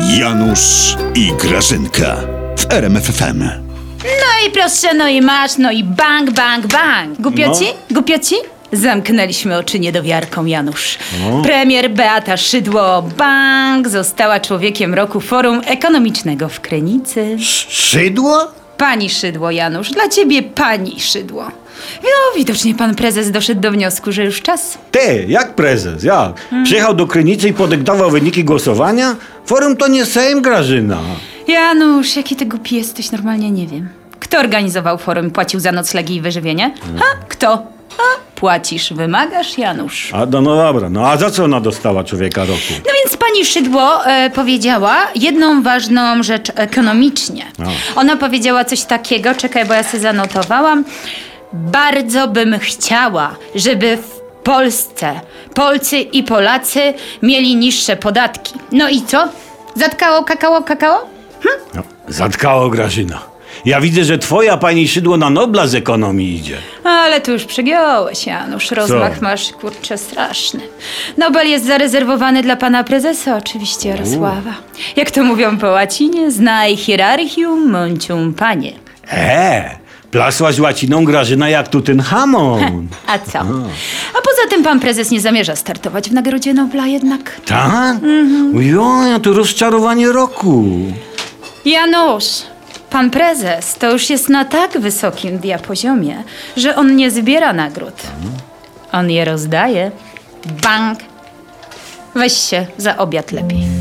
Janusz i Grażynka w RMFFM. No i proszę, no i masz, no i bang, bang, bang. Głupio No. ci? Głupio ci? Zamknęliśmy oczy niedowiarką, Janusz. No. Premier Beata Szydło, bang, została człowiekiem roku Forum Ekonomicznego w Krynicy. Szydło? Pani Szydło, Janusz, dla ciebie pani Szydło. No, widocznie pan prezes doszedł do wniosku, że już czas. Ty, jak prezes, jak? Hmm. Przyjechał do Krynicy i podyktował wyniki głosowania? Forum to nie Sejm, Grażyna. Janusz, jaki ty głupi jesteś, normalnie nie wiem. Kto organizował forum i płacił za noclegi i wyżywienie? Ha? Kto? Ha? Płacisz, wymagasz, Janusz. A no, no dobra, no a za co ona dostała człowieka roku? No więc pani Szydło e, powiedziała jedną ważną rzecz ekonomicznie. A. Ona powiedziała coś takiego, czekaj, bo ja sobie zanotowałam. Bardzo bym chciała, żeby w Polsce Polcy i Polacy mieli niższe podatki. No i co? Zatkało kakao kakao? No, zatkało Grażyna. Ja widzę, że twoja pani Szydło na Nobla z ekonomii idzie. Ale tu już przegiąłeś, Janusz. Rozmach masz, kurczę, straszny. Nobel jest zarezerwowany dla pana prezesa, oczywiście, Jarosława. Jak to mówią po łacinie, znaj hierarchium moncium panie. E, plasłaś łaciną Grażyna jak tu ten hamon. A co? A poza tym pan prezes nie zamierza startować w nagrodzie Nobla jednak. Tak? Mhm. Ujo, to rozczarowanie roku. Janusz, pan prezes to już jest na tak wysokim diapoziomie, że on nie zbiera nagród. On je rozdaje. Bank. Weź się za obiad lepiej.